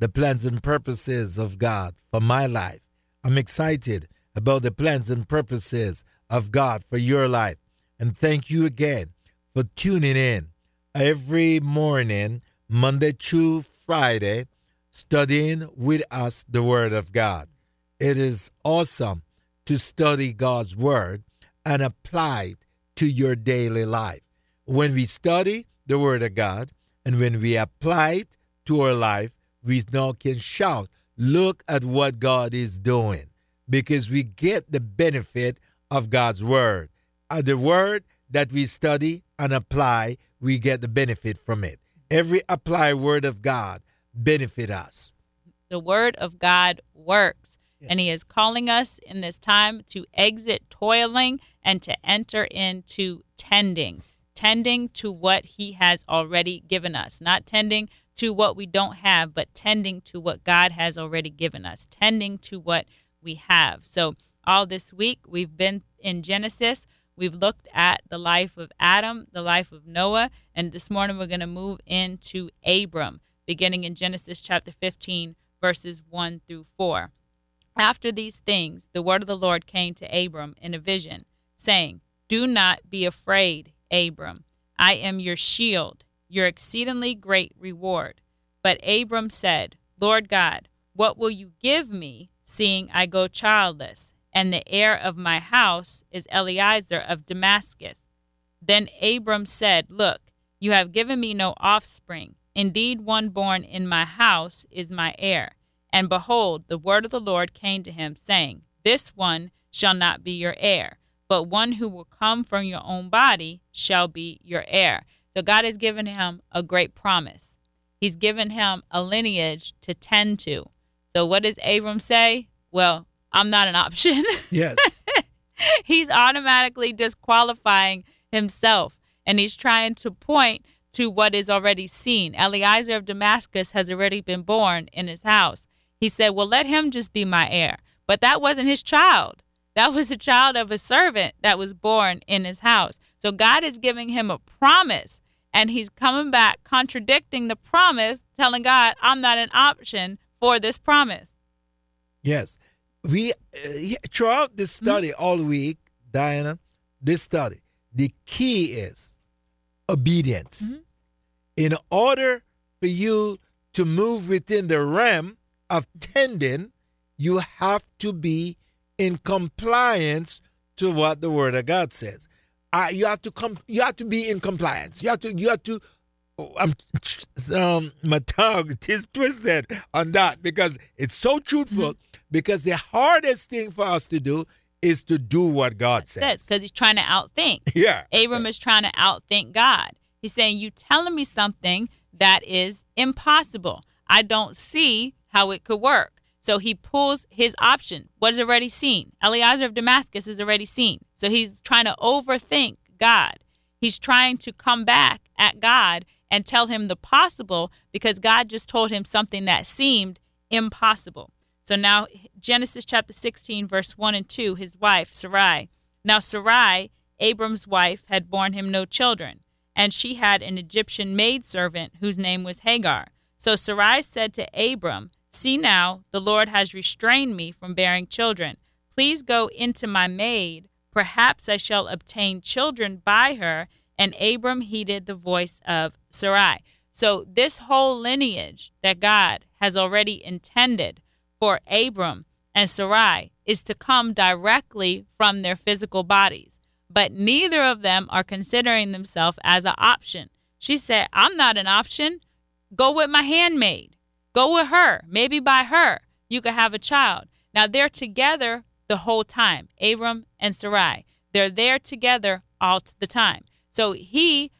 the plans and purposes of God for my life. I'm excited about the plans and purposes of God for your life. And thank you again for tuning in every morning, Monday through Friday, studying with us the Word of God. It is awesome to study God's Word and apply it to your daily life. When we study the Word of God and when we apply it to our life, we now can shout, Look at what God is doing because we get the benefit of God's Word. And the Word that we study and apply, we get the benefit from it. Every applied Word of God benefit us. The Word of God works. And He is calling us in this time to exit toiling and to enter into tending, tending to what He has already given us, not tending to what we don't have, but tending to what God has already given us, tending to what we have. So, all this week, we've been in Genesis. We've looked at the life of Adam, the life of Noah, and this morning we're going to move into Abram, beginning in Genesis chapter 15, verses 1 through 4. After these things, the word of the Lord came to Abram in a vision, saying, Do not be afraid, Abram. I am your shield your exceedingly great reward. But Abram said, Lord God, what will you give me, seeing I go childless, and the heir of my house is Eliezer of Damascus? Then Abram said, Look, you have given me no offspring. Indeed, one born in my house is my heir. And behold, the word of the Lord came to him, saying, This one shall not be your heir, but one who will come from your own body shall be your heir. So God has given him a great promise. He's given him a lineage to tend to. So what does Abram say? Well, I'm not an option. Yes. he's automatically disqualifying himself and he's trying to point to what is already seen. Eliezer of Damascus has already been born in his house. He said, Well, let him just be my heir. But that wasn't his child. That was a child of a servant that was born in his house. So God is giving him a promise, and he's coming back contradicting the promise, telling God, I'm not an option for this promise. Yes. We, uh, throughout this mm-hmm. study mm-hmm. all week, Diana, this study, the key is obedience. Mm-hmm. In order for you to move within the realm of tending, you have to be in compliance to what the Word of God says. Uh, you have to come. You have to be in compliance. You have to. You have to. Oh, I'm um, my tongue is twisted on that because it's so truthful. Mm-hmm. Because the hardest thing for us to do is to do what God That's says. Because he's trying to outthink. Yeah. Abram is trying to outthink God. He's saying, "You telling me something that is impossible. I don't see how it could work." So he pulls his option. What is already seen? Eliezer of Damascus is already seen. So he's trying to overthink God. He's trying to come back at God and tell him the possible because God just told him something that seemed impossible. So now, Genesis chapter 16, verse 1 and 2, his wife, Sarai. Now, Sarai, Abram's wife, had borne him no children, and she had an Egyptian maidservant whose name was Hagar. So Sarai said to Abram, See now, the Lord has restrained me from bearing children. Please go into my maid. Perhaps I shall obtain children by her. And Abram heeded the voice of Sarai. So, this whole lineage that God has already intended for Abram and Sarai is to come directly from their physical bodies. But neither of them are considering themselves as an option. She said, I'm not an option. Go with my handmaid. Go with her. Maybe by her, you could have a child. Now they're together the whole time, Abram and Sarai. They're there together all the time. So he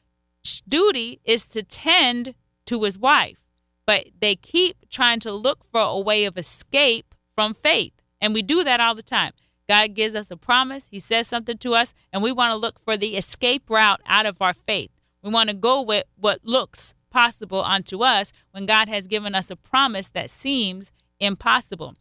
duty is to tend to his wife, but they keep trying to look for a way of escape from faith. And we do that all the time. God gives us a promise, He says something to us, and we want to look for the escape route out of our faith. We want to go with what looks possible unto us when God has given us a promise that seems impossible.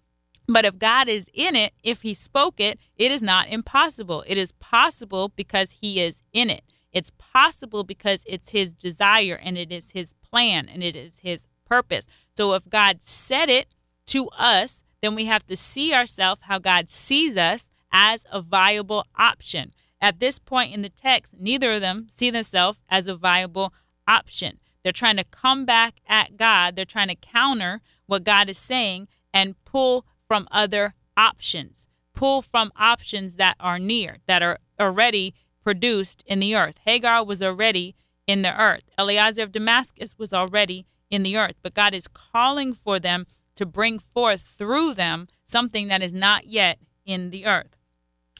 But if God is in it, if He spoke it, it is not impossible. It is possible because He is in it. It's possible because it's His desire and it is His plan and it is His purpose. So if God said it to us, then we have to see ourselves how God sees us as a viable option. At this point in the text, neither of them see themselves as a viable option. They're trying to come back at God, they're trying to counter what God is saying and pull from other options. Pull from options that are near, that are already produced in the earth. Hagar was already in the earth. Eliezer of Damascus was already in the earth, but God is calling for them to bring forth through them something that is not yet in the earth.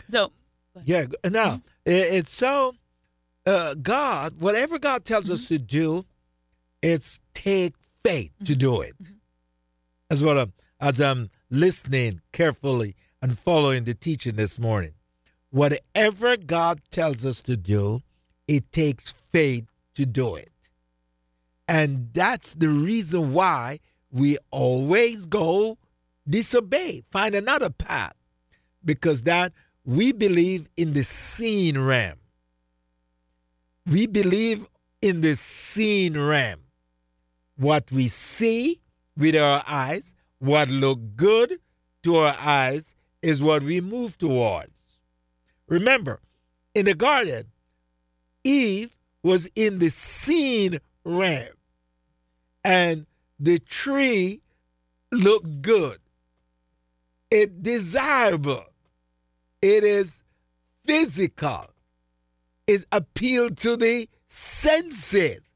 So, yeah, now mm-hmm. it's so uh, God, whatever God tells mm-hmm. us to do, it's take faith mm-hmm. to do it. Mm-hmm. That's what I'm, as I'm listening carefully and following the teaching this morning. Whatever God tells us to do, it takes faith to do it. And that's the reason why we always go disobey, find another path, because that we believe in the seen realm. We believe in the seen realm. What we see with our eyes, what look good to our eyes, is what we move towards. Remember, in the garden, Eve was in the seen realm. And the tree looked good. It desirable. It is physical. It appealed to the senses.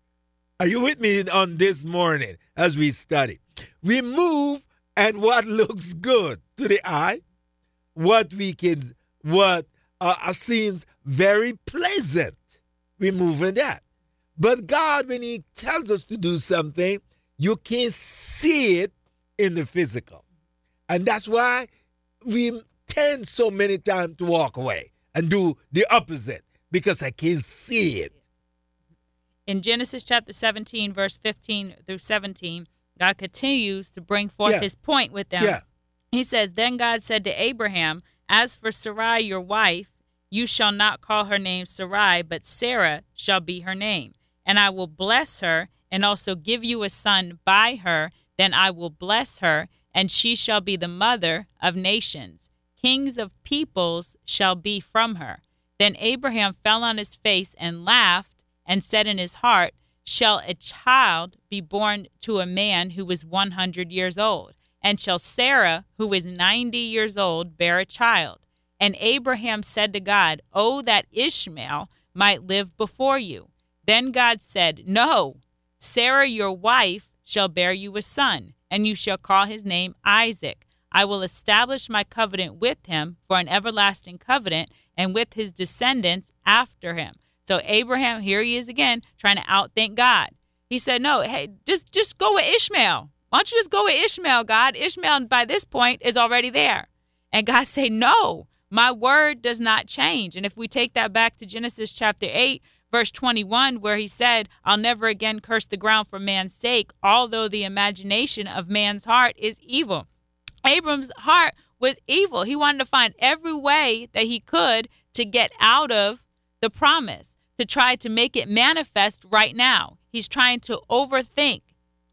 Are you with me on this morning as we study? We move and what looks good to the eye, what we can, what uh, seems very pleasant. We move in that. But God, when He tells us to do something, you can't see it in the physical. And that's why we tend so many times to walk away and do the opposite because I can't see it. In Genesis chapter 17, verse 15 through 17, God continues to bring forth yeah. his point with them. Yeah. He says, Then God said to Abraham, As for Sarai, your wife, you shall not call her name Sarai, but Sarah shall be her name. And I will bless her, and also give you a son by her, then I will bless her, and she shall be the mother of nations. Kings of peoples shall be from her. Then Abraham fell on his face and laughed, and said in his heart, Shall a child be born to a man who is 100 years old? And shall Sarah, who is 90 years old, bear a child? And Abraham said to God, Oh, that Ishmael might live before you. Then God said, No, Sarah your wife shall bear you a son, and you shall call his name Isaac. I will establish my covenant with him for an everlasting covenant, and with his descendants after him. So Abraham, here he is again, trying to outthink God. He said, No, hey, just just go with Ishmael. Why don't you just go with Ishmael, God? Ishmael by this point is already there. And God said, No, my word does not change. And if we take that back to Genesis chapter 8, verse 21, where he said, I'll never again curse the ground for man's sake, although the imagination of man's heart is evil. Abram's heart was evil. He wanted to find every way that he could to get out of the promise, to try to make it manifest right now. He's trying to overthink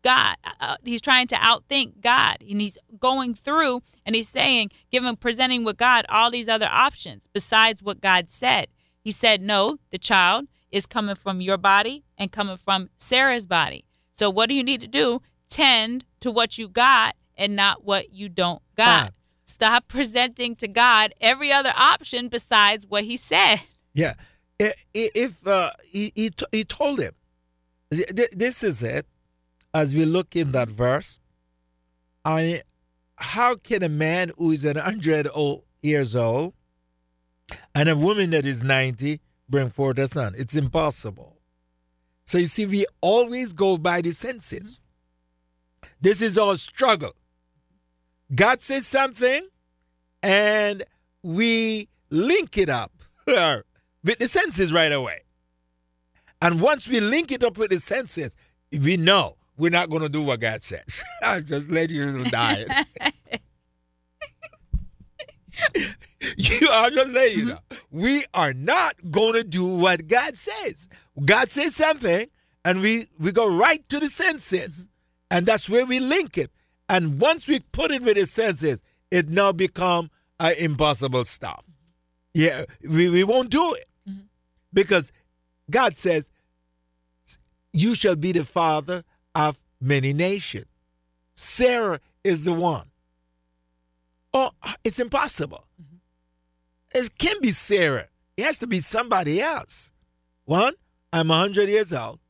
God. Uh, uh he's trying to outthink God. And he's going through and he's saying, giving, presenting with God all these other options besides what God said. He said, No, the child is coming from your body and coming from Sarah's body. So what do you need to do? Tend to what you got and not what you don't got. Stop presenting to God every other option besides what he said. Yeah. If uh, he, he, he told him, this is it, as we look in that verse, I, how can a man who is 100 years old and a woman that is 90 bring forth a son. It's impossible. So you see, we always go by the senses. This is our struggle. God says something, and we link it up with the senses right away. And once we link it up with the senses, we know we're not going to do what God says. I'm just letting you know that. you are just letting you know. We are not going to do what God says. God says something, and we, we go right to the senses. And that's where we link it. And once we put it with the senses, it now become uh, impossible stuff. Yeah, we, we won't do it. Because God says, You shall be the father of many nations. Sarah is the one. Oh, it's impossible. Mm-hmm. It can't be Sarah. It has to be somebody else. One, I'm 100 years old.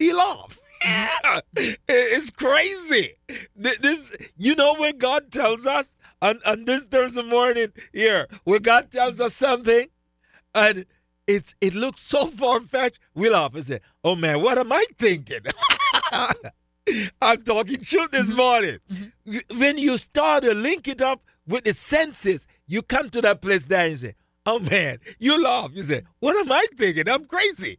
Elof. Yeah, it's crazy. This, you know, when God tells us on, on this Thursday morning here, when God tells us something, and it's it looks so far fetched, we laugh and say, "Oh man, what am I thinking?" I'm talking truth this mm-hmm. morning. Mm-hmm. When you start to link it up with the senses, you come to that place there and say, "Oh man," you laugh. You say, "What am I thinking? I'm crazy."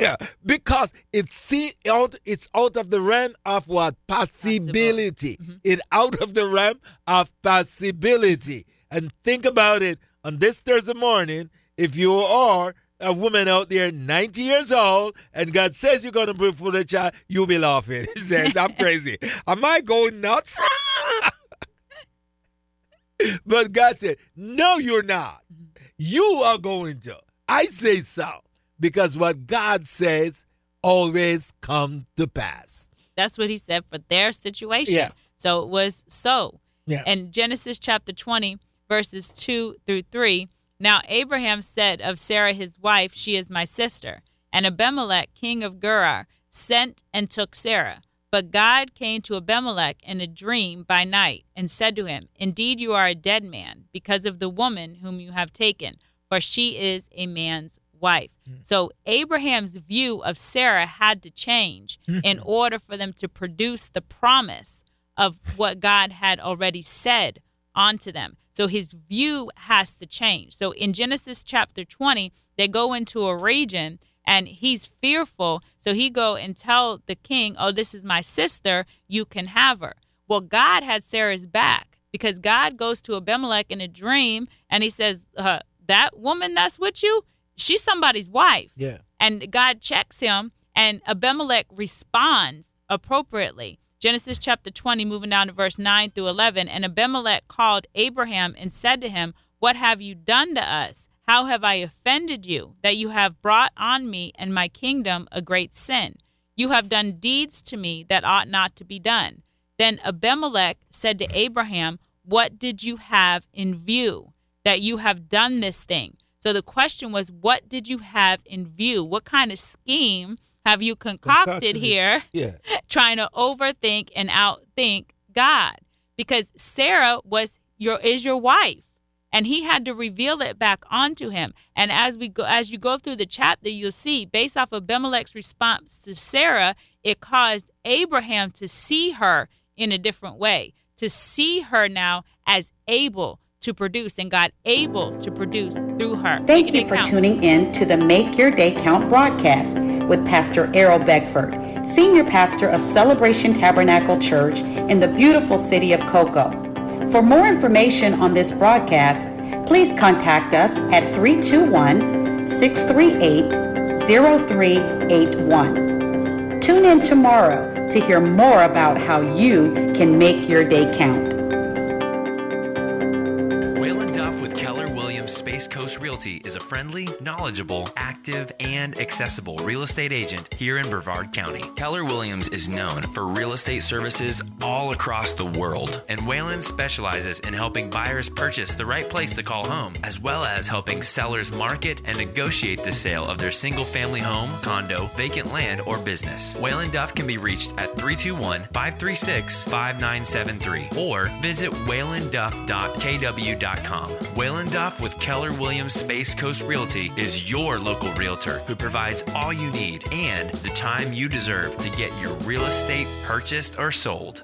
Yeah, because it's out it's out of the realm of what possibility. Mm-hmm. It out of the realm of possibility. And think about it on this Thursday morning, if you are a woman out there 90 years old and God says you're gonna bring for a child, you'll be laughing. He says, I'm crazy. Am I going nuts? but God said, No, you're not. You are going to. I say so because what God says always come to pass. That's what he said for their situation. Yeah. So it was so. Yeah. And Genesis chapter 20, verses 2 through 3. Now Abraham said of Sarah his wife, She is my sister. And Abimelech, king of Gerar, sent and took Sarah. But God came to Abimelech in a dream by night and said to him, Indeed, you are a dead man because of the woman whom you have taken, for she is a man's wife. Mm. So Abraham's view of Sarah had to change mm-hmm. in order for them to produce the promise of what God had already said onto them. So his view has to change. So in Genesis chapter 20, they go into a region and he's fearful. So he go and tell the king, "Oh, this is my sister. You can have her." Well, God had Sarah's back because God goes to Abimelech in a dream and he says, uh, "That woman that's with you, she's somebody's wife. Yeah. And God checks him, and Abimelech responds appropriately. Genesis chapter 20, moving down to verse 9 through 11. And Abimelech called Abraham and said to him, What have you done to us? How have I offended you, that you have brought on me and my kingdom a great sin? You have done deeds to me that ought not to be done. Then Abimelech said to Abraham, What did you have in view, that you have done this thing? So the question was, what did you have in view? What kind of scheme have you concocted, concocted here yeah. trying to overthink and outthink God? Because Sarah was your is your wife and he had to reveal it back onto him. And as we go as you go through the chapter, you'll see based off of Abimelech's response to Sarah, it caused Abraham to see her in a different way, to see her now as able to produce and God able to produce through her. Thank you for count. tuning in to the Make Your Day Count broadcast with Pastor Errol Beckford, Senior Pastor of Celebration Tabernacle Church in the beautiful city of Cocoa. For more information on this broadcast, please contact us at 321 638 0381. Tune in tomorrow to hear more about how you can make your day count. Realty is a friendly, knowledgeable, active, and accessible real estate agent here in Brevard County. Keller Williams is known for real estate services all across the world, and Wayland specializes in helping buyers purchase the right place to call home, as well as helping sellers market and negotiate the sale of their single family home, condo, vacant land, or business. Wayland Duff can be reached at 321 536 5973 or visit waylandduff.kw.com. Wayland Duff with Keller Williams Space Coast Realty is your local realtor who provides all you need and the time you deserve to get your real estate purchased or sold.